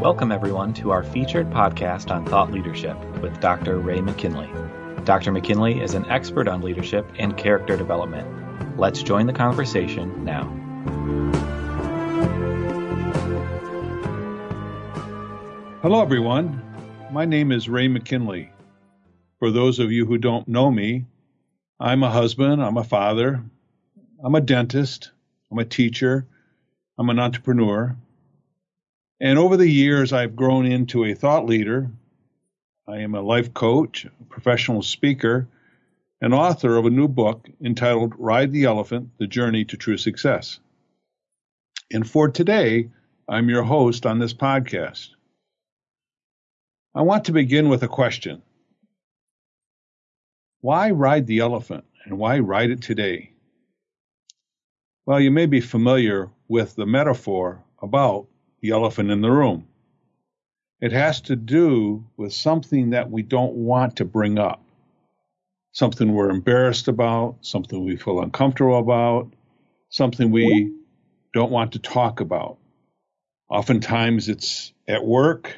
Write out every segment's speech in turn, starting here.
Welcome, everyone, to our featured podcast on thought leadership with Dr. Ray McKinley. Dr. McKinley is an expert on leadership and character development. Let's join the conversation now. Hello, everyone. My name is Ray McKinley. For those of you who don't know me, I'm a husband, I'm a father, I'm a dentist, I'm a teacher, I'm an entrepreneur. And over the years, I've grown into a thought leader. I am a life coach, a professional speaker, and author of a new book entitled Ride the Elephant The Journey to True Success. And for today, I'm your host on this podcast. I want to begin with a question Why ride the elephant and why ride it today? Well, you may be familiar with the metaphor about the elephant in the room. It has to do with something that we don't want to bring up, something we're embarrassed about, something we feel uncomfortable about, something we don't want to talk about. Oftentimes it's at work.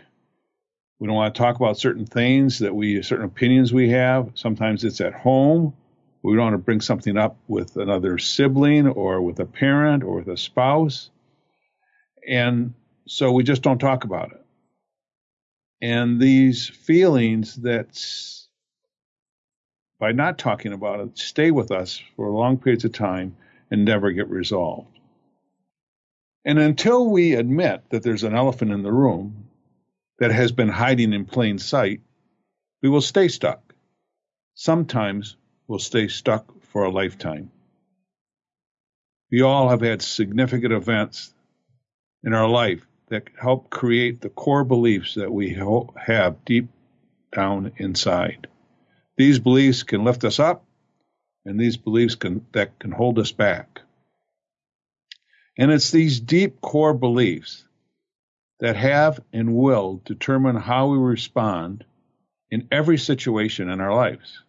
We don't want to talk about certain things that we, certain opinions we have. Sometimes it's at home. We don't want to bring something up with another sibling or with a parent or with a spouse. And so we just don't talk about it. And these feelings that, by not talking about it, stay with us for long periods of time and never get resolved. And until we admit that there's an elephant in the room that has been hiding in plain sight, we will stay stuck. Sometimes we'll stay stuck for a lifetime. We all have had significant events in our life that help create the core beliefs that we have deep down inside. These beliefs can lift us up, and these beliefs can, that can hold us back. And it's these deep core beliefs that have and will determine how we respond in every situation in our lives.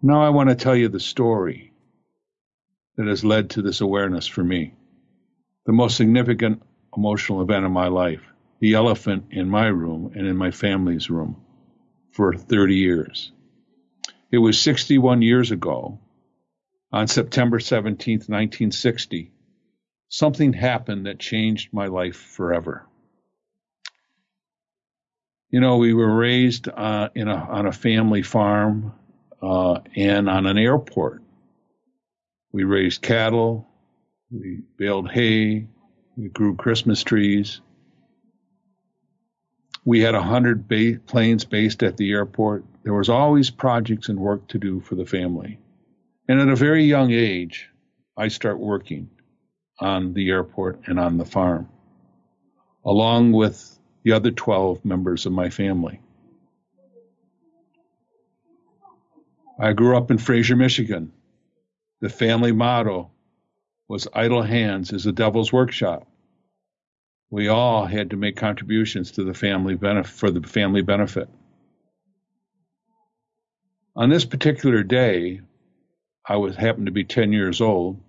Now I want to tell you the story that has led to this awareness for me. The most significant emotional event of my life, the elephant in my room and in my family's room for 30 years. It was 61 years ago, on September 17, 1960, something happened that changed my life forever. You know, we were raised uh, in a, on a family farm uh, and on an airport. We raised cattle, we baled hay, we grew Christmas trees. We had a hundred ba- planes based at the airport. There was always projects and work to do for the family. And at a very young age, I start working on the airport and on the farm, along with the other 12 members of my family. I grew up in Fraser, Michigan. The family motto was idle hands is the devil's workshop. We all had to make contributions to the family for the family benefit. On this particular day, I was happened to be 10 years old.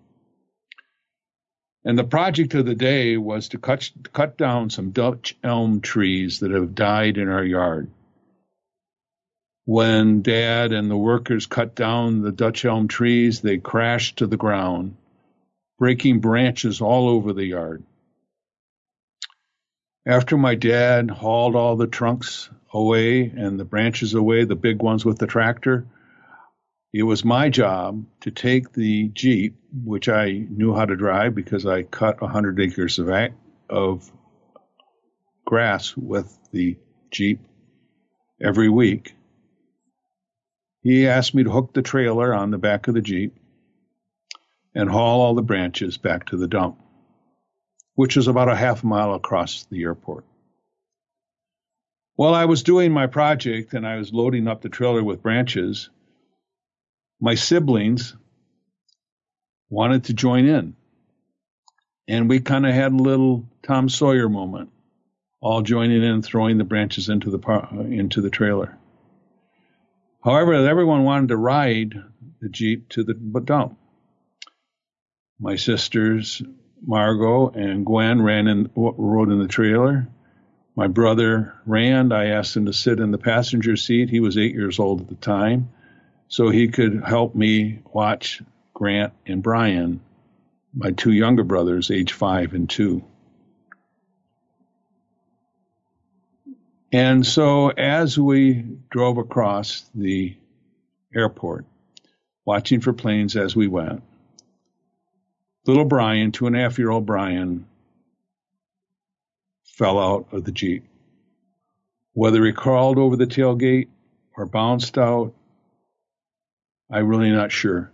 And the project of the day was to cut, cut down some Dutch elm trees that have died in our yard when dad and the workers cut down the Dutch elm trees, they crashed to the ground, breaking branches all over the yard. After my dad hauled all the trunks away and the branches away, the big ones with the tractor, it was my job to take the Jeep, which I knew how to drive because I cut 100 acres of, of grass with the Jeep every week he asked me to hook the trailer on the back of the Jeep and haul all the branches back to the dump, which is about a half mile across the airport. While I was doing my project and I was loading up the trailer with branches, my siblings wanted to join in. And we kind of had a little Tom Sawyer moment, all joining in, throwing the branches into the into the trailer. However, everyone wanted to ride the Jeep to the dump. My sisters Margot and Gwen ran in, rode in the trailer. My brother Rand, I asked him to sit in the passenger seat. He was eight years old at the time, so he could help me watch Grant and Brian, my two younger brothers, age five and two. And so as we drove across the airport, watching for planes as we went, little Brian, two and a half year old Brian, fell out of the Jeep. Whether he crawled over the tailgate or bounced out, I'm really not sure.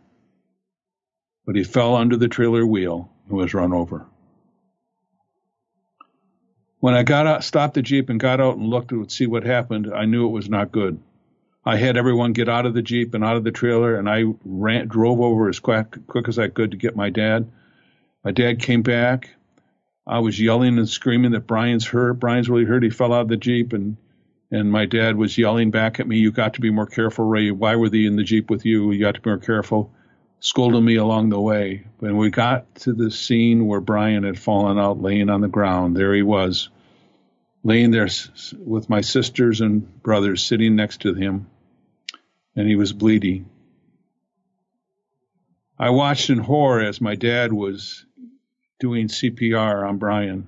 But he fell under the trailer wheel and was run over. When I got out, stopped the Jeep and got out and looked to see what happened, I knew it was not good. I had everyone get out of the Jeep and out of the trailer, and I ran, drove over as quick, quick as I could to get my dad. My dad came back. I was yelling and screaming that Brian's hurt. Brian's really hurt. He fell out of the Jeep and and my dad was yelling back at me, You got to be more careful, Ray. Why were they in the Jeep with you? You got to be more careful. Scolding me along the way. When we got to the scene where Brian had fallen out laying on the ground, there he was, laying there with my sisters and brothers sitting next to him, and he was bleeding. I watched in horror as my dad was doing CPR on Brian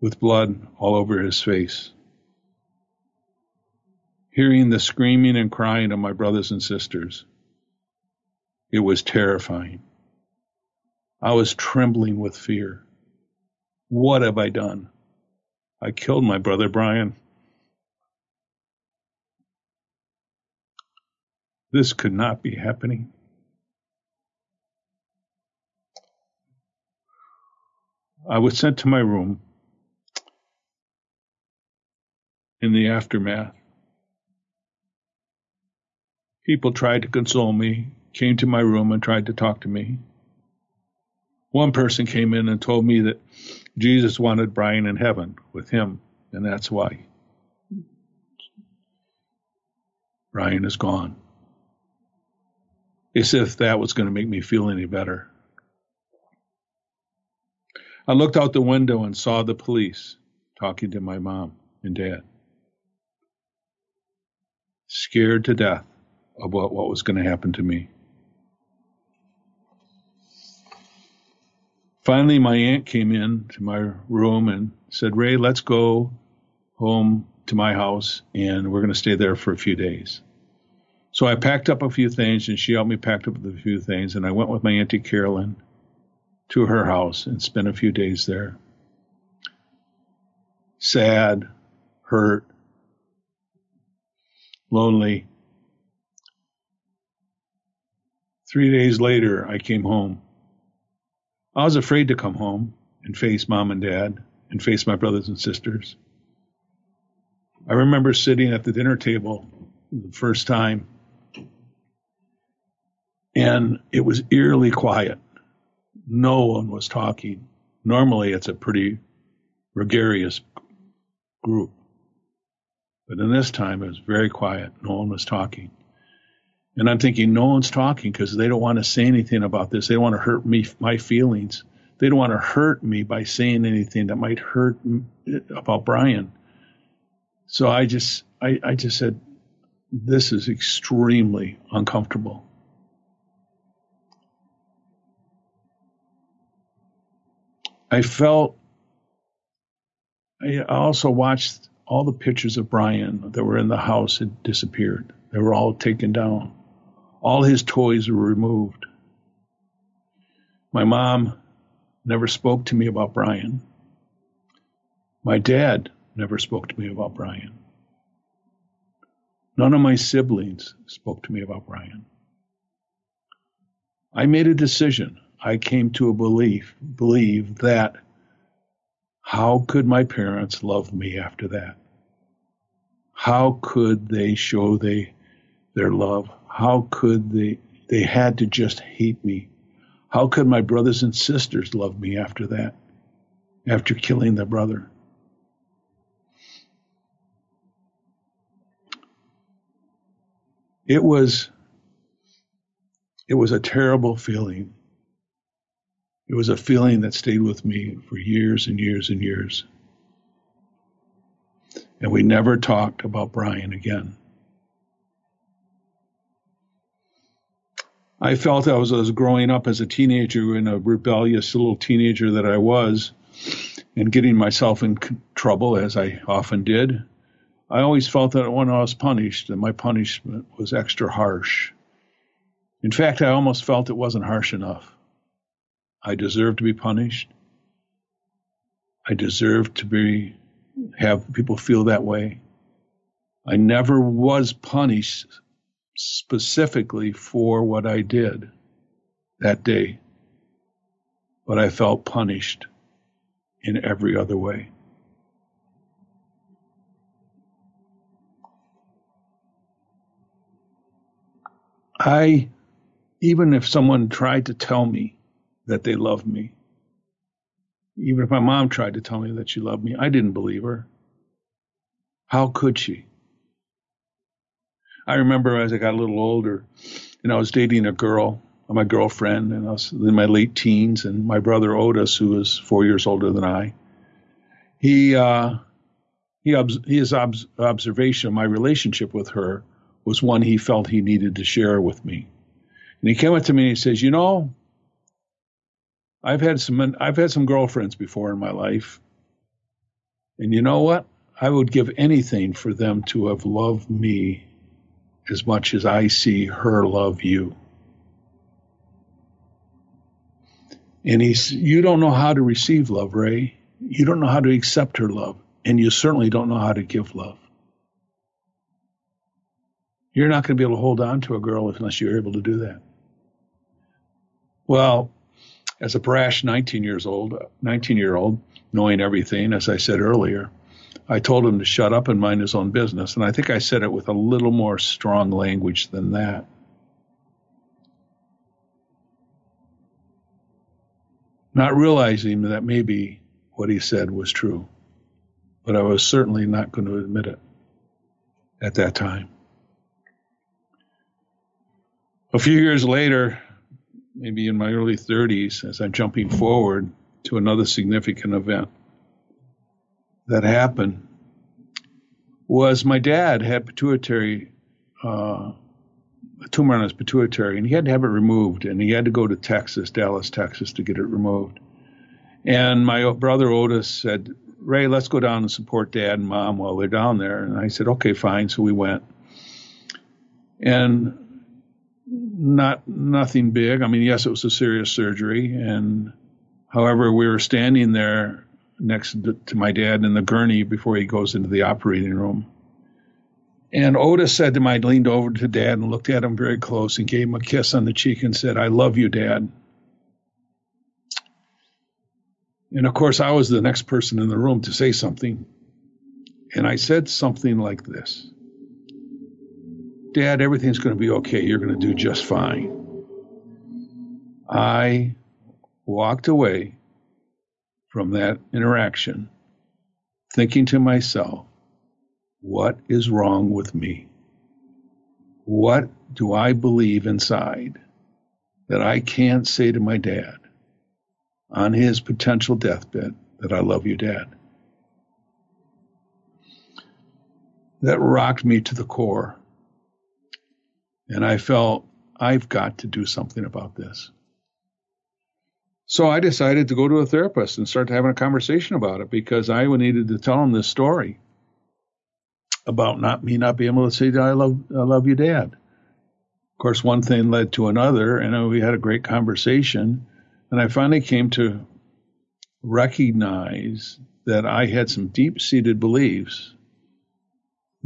with blood all over his face. Hearing the screaming and crying of my brothers and sisters, it was terrifying. I was trembling with fear. What have I done? I killed my brother Brian. This could not be happening. I was sent to my room in the aftermath. People tried to console me, came to my room and tried to talk to me. One person came in and told me that Jesus wanted Brian in heaven with him, and that's why. Brian is gone. As if that was going to make me feel any better. I looked out the window and saw the police talking to my mom and dad. Scared to death about what was going to happen to me. Finally, my aunt came in to my room and said, Ray, let's go home to my house and we're going to stay there for a few days. So I packed up a few things and she helped me pack up a few things and I went with my Auntie Carolyn to her house and spent a few days there. Sad, hurt, lonely. Three days later, I came home. I was afraid to come home and face mom and dad and face my brothers and sisters. I remember sitting at the dinner table the first time, and it was eerily quiet. No one was talking. Normally, it's a pretty gregarious group. But in this time, it was very quiet. No one was talking. And I'm thinking, no one's talking because they don't want to say anything about this. They don't want to hurt me, my feelings. They don't want to hurt me by saying anything that might hurt about Brian. So I just, I, I just said, this is extremely uncomfortable. I felt, I also watched all the pictures of Brian that were in the house had disappeared. They were all taken down. All his toys were removed. My mom never spoke to me about Brian. My dad never spoke to me about Brian. None of my siblings spoke to me about Brian. I made a decision. I came to a belief, believe that how could my parents love me after that? How could they show they, their love? How could they, they had to just hate me? How could my brothers and sisters love me after that? After killing their brother? It was, it was a terrible feeling It was a feeling that stayed with me for years and years and years. And we never talked about Brian again. I felt I was, I was growing up as a teenager and a rebellious little teenager that I was and getting myself in trouble as I often did. I always felt that when I was punished, that my punishment was extra harsh. In fact, I almost felt it wasn't harsh enough. I deserve to be punished. I deserve to be have people feel that way. I never was punished specifically for what I did that day, but I felt punished in every other way. I, even if someone tried to tell me that they loved me, even if my mom tried to tell me that she loved me, I didn't believe her. How could she? I remember as I got a little older, and I was dating a girl, my girlfriend, and I was in my late teens, and my brother Otis, who was four years older than I, he uh, he his ob- observation of my relationship with her was one he felt he needed to share with me, and he came up to me and he says, "You know, I've had some I've had some girlfriends before in my life, and you know what? I would give anything for them to have loved me as much as I see her love you. And he's, you don't know how to receive love, Ray. You don't know how to accept her love. And you certainly don't know how to give love. You're not going to be able to hold on to a girl unless you're able to do that. Well, as a brash 19 years old, 19 year old, knowing everything, as I said earlier, I told him to shut up and mind his own business. And I think I said it with a little more strong language than that. Not realizing that maybe what he said was true. But I was certainly not going to admit it at that time. A few years later, maybe in my early 30s, as I'm jumping forward to another significant event, that happened was my dad had pituitary uh, a tumor on his pituitary, and he had to have it removed, and he had to go to Texas, Dallas, Texas, to get it removed. And my brother Otis said, "Ray, let's go down and support Dad and Mom while they're down there." And I said, "Okay, fine." So we went, and not nothing big. I mean, yes, it was a serious surgery, and however, we were standing there next to my dad in the gurney before he goes into the operating room. And Otis said to my, leaned over to dad and looked at him very close and gave him a kiss on the cheek and said, I love you, dad. And of course, I was the next person in the room to say something. And I said something like this Dad, everything's going to be okay. You're going to do just fine. I walked away from that interaction thinking to myself, what is wrong with me? What do I believe inside that I can't say to my dad on his potential deathbed that I love you, Dad? That rocked me to the core. And I felt I've got to do something about this. So I decided to go to a therapist and start having a conversation about it because I needed to tell him this story about not me not being able to say I love I love you, Dad. Of course, one thing led to another, and we had a great conversation. And I finally came to recognize that I had some deep-seated beliefs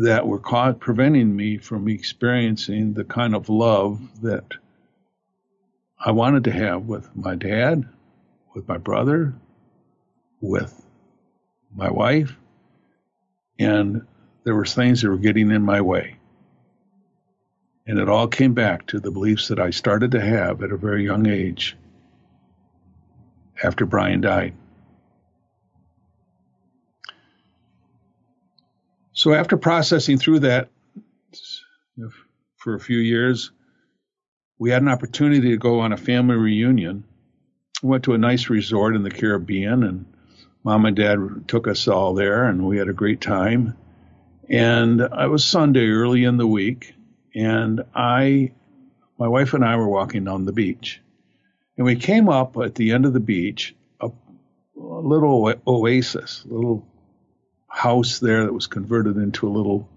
that were caught, preventing me from experiencing the kind of love that I wanted to have with my dad, with my brother, with my wife, and there were things that were getting in my way. And it all came back to the beliefs that I started to have at a very young age after Brian died. So after processing through that for a few years, we had an opportunity to go on a family reunion We went to a nice resort in the Caribbean, and mom and dad took us all there, and we had a great time. And it was Sunday early in the week, and I, my wife and I were walking down the beach, and we came up at the end of the beach, a, a little oasis, a little house there that was converted into a little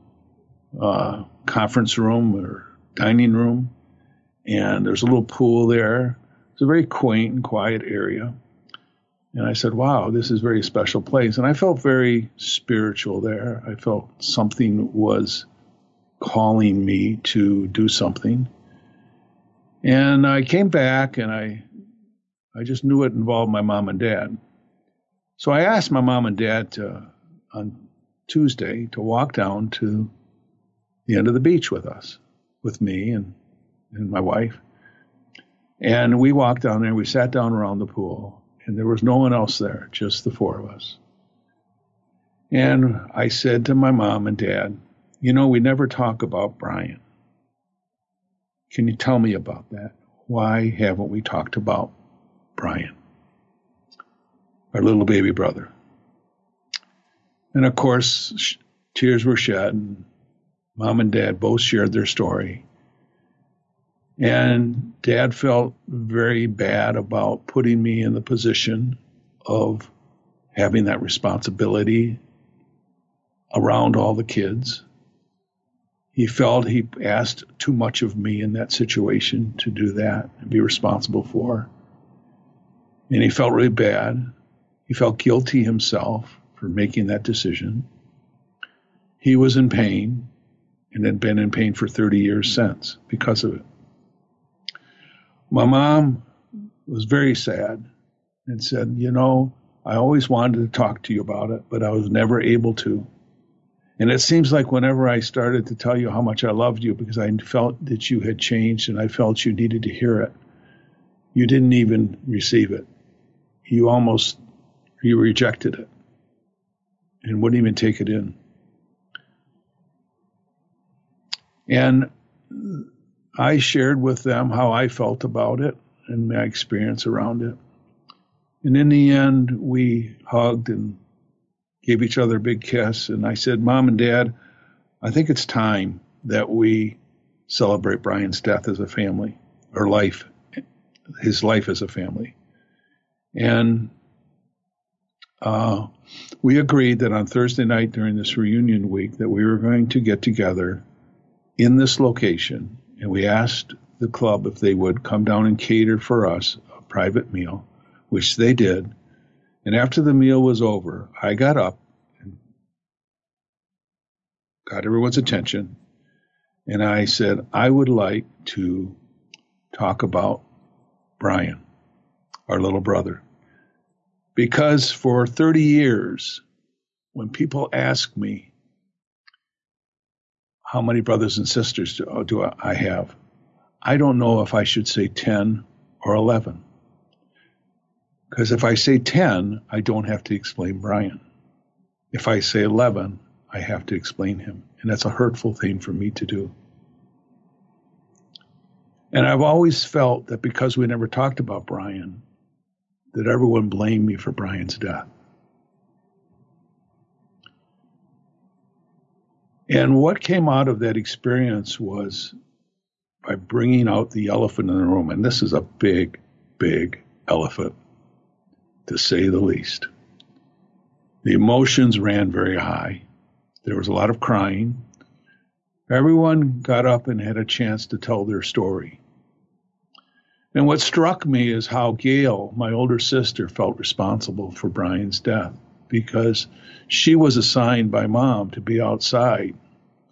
uh, conference room or dining room, and there's a little pool there. It's a very quaint and quiet area. And I said, wow, this is a very special place. And I felt very spiritual there. I felt something was calling me to do something. And I came back and I, I just knew it involved my mom and dad. So I asked my mom and dad to, on Tuesday to walk down to the end of the beach with us, with me and, and my wife. And we walked down there, we sat down around the pool, and there was no one else there, just the four of us. And I said to my mom and dad, You know, we never talk about Brian. Can you tell me about that? Why haven't we talked about Brian, our little baby brother? And of course, tears were shed. And mom and dad both shared their story. And dad felt very bad about putting me in the position of having that responsibility around all the kids. He felt he asked too much of me in that situation to do that and be responsible for. And he felt really bad. He felt guilty himself for making that decision. He was in pain and had been in pain for 30 years since because of it. My mom was very sad and said, You know, I always wanted to talk to you about it, but I was never able to. And it seems like whenever I started to tell you how much I loved you because I felt that you had changed and I felt you needed to hear it, you didn't even receive it. You almost you rejected it and wouldn't even take it in. And I shared with them how I felt about it and my experience around it. And in the end, we hugged and gave each other a big kiss. And I said, Mom and Dad, I think it's time that we celebrate Brian's death as a family, or life, his life as a family. And uh, we agreed that on Thursday night during this reunion week that we were going to get together in this location and we asked the club if they would come down and cater for us a private meal, which they did. And after the meal was over, I got up and got everyone's attention, and I said, I would like to talk about Brian, our little brother. Because for 30 years, when people ask me, how many brothers and sisters do, uh, do I have? I don't know if I should say 10 or 11. Because if I say 10, I don't have to explain Brian. If I say 11, I have to explain him. And that's a hurtful thing for me to do. And I've always felt that because we never talked about Brian, that everyone blamed me for Brian's death. And what came out of that experience was by bringing out the elephant in the room. And this is a big, big elephant, to say the least. The emotions ran very high. There was a lot of crying. Everyone got up and had a chance to tell their story. And what struck me is how Gail, my older sister, felt responsible for Brian's death because she was assigned by mom to be outside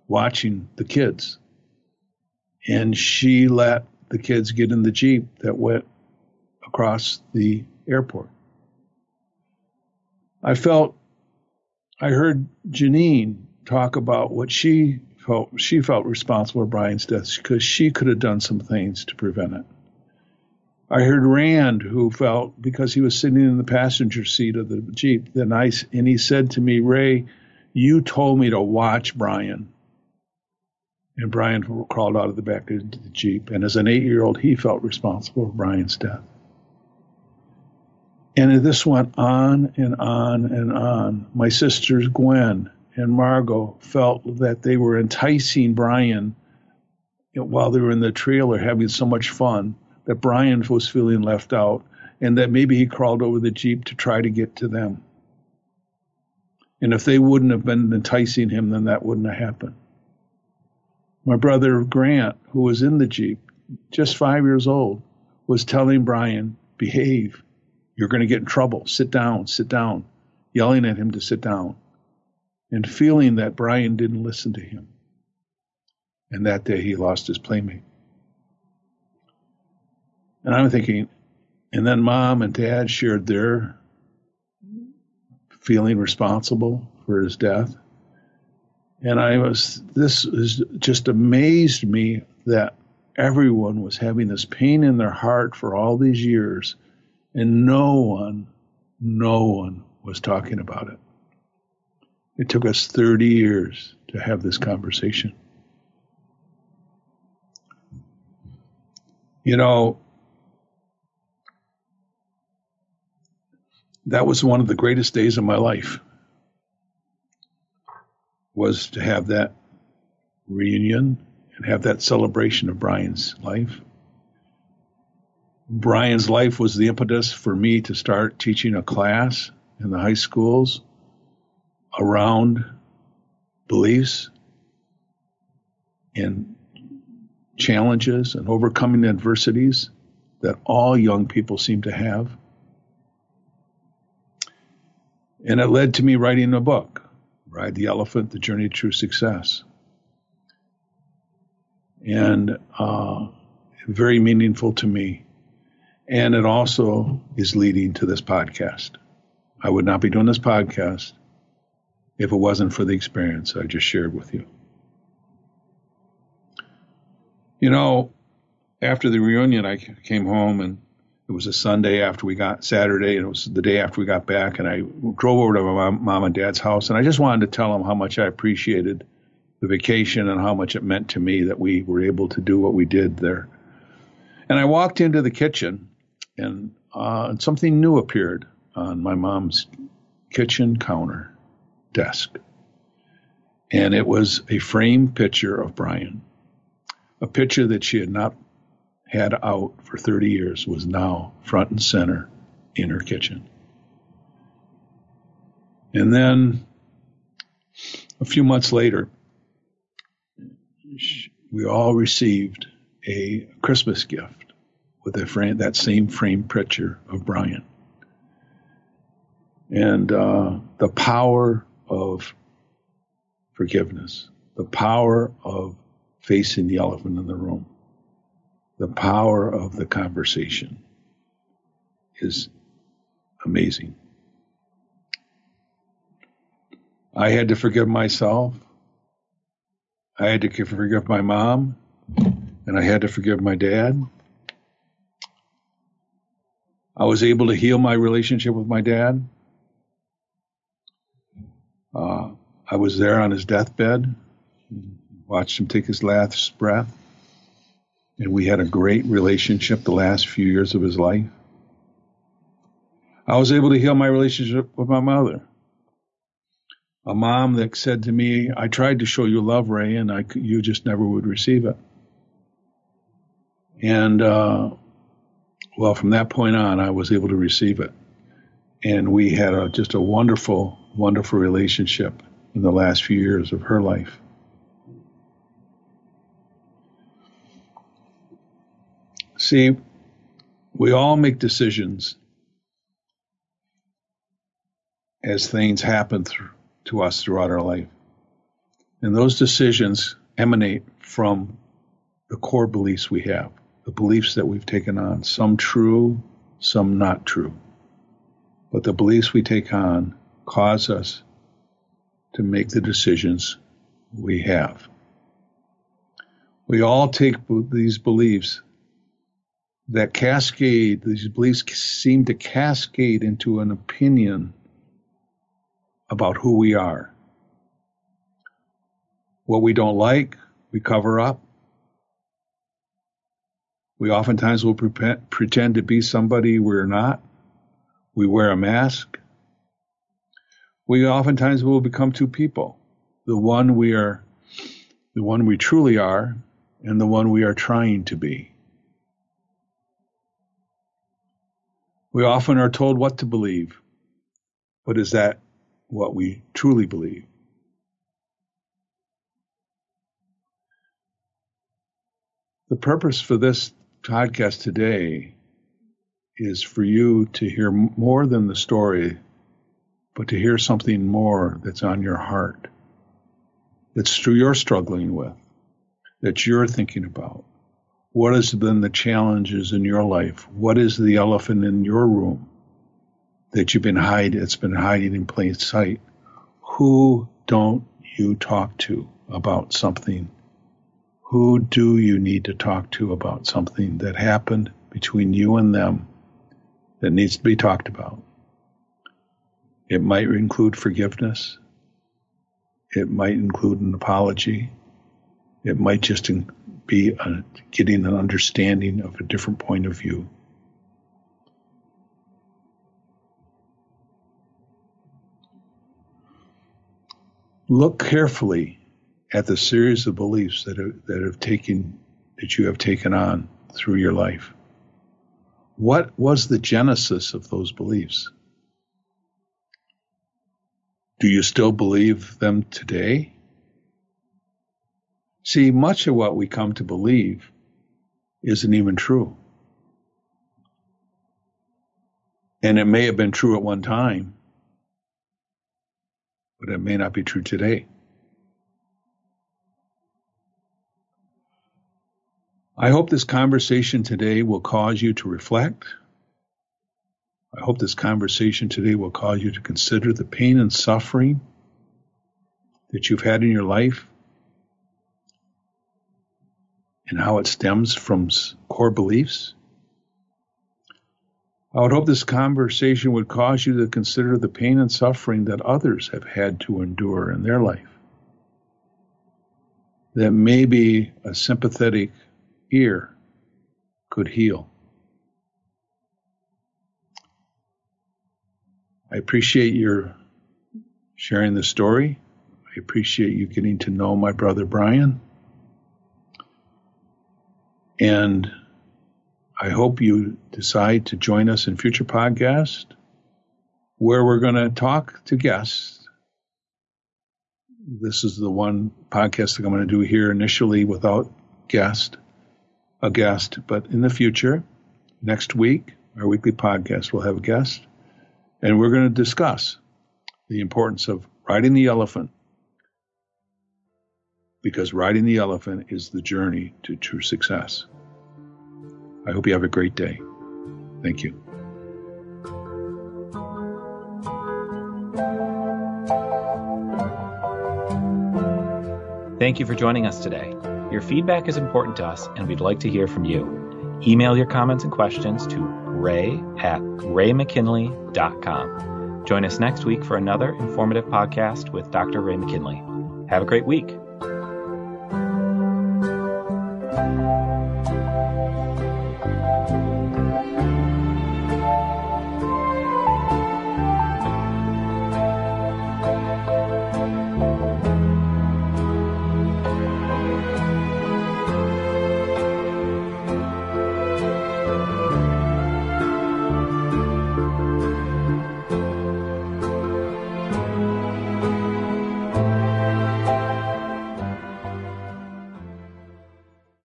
watching the kids. And she let the kids get in the Jeep that went across the airport. I felt, I heard Janine talk about what she felt, she felt responsible for Brian's death because she could have done some things to prevent it. I heard Rand, who felt because he was sitting in the passenger seat of the Jeep, then I, and he said to me, Ray, you told me to watch Brian. And Brian crawled out of the back of the Jeep. And as an eight year old, he felt responsible for Brian's death. And this went on and on and on. My sisters, Gwen and Margot, felt that they were enticing Brian while they were in the trailer having so much fun that Brian was feeling left out and that maybe he crawled over the Jeep to try to get to them. And if they wouldn't have been enticing him, then that wouldn't have happened. My brother Grant, who was in the Jeep, just five years old, was telling Brian, behave. You're going to get in trouble. Sit down, sit down, yelling at him to sit down, and feeling that Brian didn't listen to him. And that day he lost his playmate. And I'm thinking, and then mom and dad shared their feeling responsible for his death. And I was, this is just amazed me that everyone was having this pain in their heart for all these years, and no one, no one was talking about it. It took us 30 years to have this conversation. You know, that was one of the greatest days of my life was to have that reunion and have that celebration of Brian's life. Brian's life was the impetus for me to start teaching a class in the high schools around beliefs and challenges and overcoming adversities that all young people seem to have. And it led to me writing a book, Ride the Elephant, The Journey to True Success. And uh, very meaningful to me. And it also is leading to this podcast. I would not be doing this podcast if it wasn't for the experience I just shared with you. You know, after the reunion, I came home and it was a Sunday after we got Saturday, and it was the day after we got back. And I drove over to my mom and dad's house, and I just wanted to tell them how much I appreciated the vacation and how much it meant to me that we were able to do what we did there. And I walked into the kitchen, and, uh, and something new appeared on my mom's kitchen counter desk. And it was a framed picture of Brian, a picture that she had not had out for 30 years was now front and center in her kitchen. And then a few months later, we all received a Christmas gift with a frame, that same frame picture of Brian. And uh, the power of forgiveness, the power of facing the elephant in the room the power of the conversation is amazing. I had to forgive myself. I had to forgive my mom, and I had to forgive my dad. I was able to heal my relationship with my dad. Uh, I was there on his deathbed, watched him take his last breath and we had a great relationship the last few years of his life. I was able to heal my relationship with my mother. A mom that said to me, I tried to show you love, Ray, and I, you just never would receive it. And, uh, well, from that point on, I was able to receive it. And we had a, just a wonderful, wonderful relationship in the last few years of her life. See, we all make decisions as things happen to us throughout our life. And those decisions emanate from the core beliefs we have, the beliefs that we've taken on, some true, some not true. But the beliefs we take on cause us to make the decisions we have. We all take these beliefs that cascade, these beliefs seem to cascade into an opinion about who we are. What we don't like, we cover up. We oftentimes will pretend to be somebody we're not. we wear a mask, we oftentimes will become two people. The one we are, the one we truly are, and the one we are trying to be. We often are told what to believe, but is that what we truly believe? The purpose for this podcast today is for you to hear more than the story, but to hear something more that's on your heart, that's you're struggling with, that you're thinking about. What has been the challenges in your life? What is the elephant in your room that you've been hiding? It's been hiding in plain sight. Who don't you talk to about something? Who do you need to talk to about something that happened between you and them that needs to be talked about? It might include forgiveness. It might include an apology. It might just be a, getting an understanding of a different point of view. Look carefully at the series of beliefs that have, that have taken that you have taken on through your life. What was the genesis of those beliefs? Do you still believe them today? See, much of what we come to believe isn't even true. And it may have been true at one time, but it may not be true today. I hope this conversation today will cause you to reflect. I hope this conversation today will cause you to consider the pain and suffering that you've had in your life and how it stems from core beliefs. I would hope this conversation would cause you to consider the pain and suffering that others have had to endure in their life. That maybe a sympathetic ear could heal. I appreciate your sharing the story. I appreciate you getting to know my brother Brian. And I hope you decide to join us in future podcasts where we're going to talk to guests. This is the one podcast that I'm going to do here initially without guest, a guest, but in the future, next week, our weekly podcast will have a guest, and we're going to discuss the importance of riding the elephant because riding the elephant is the journey to true success. I hope you have a great day. Thank you. Thank you for joining us today. Your feedback is important to us, and we'd like to hear from you. Email your comments and questions to ray at raymckinley.com. Join us next week for another informative podcast with Dr. Ray McKinley. Have a great week.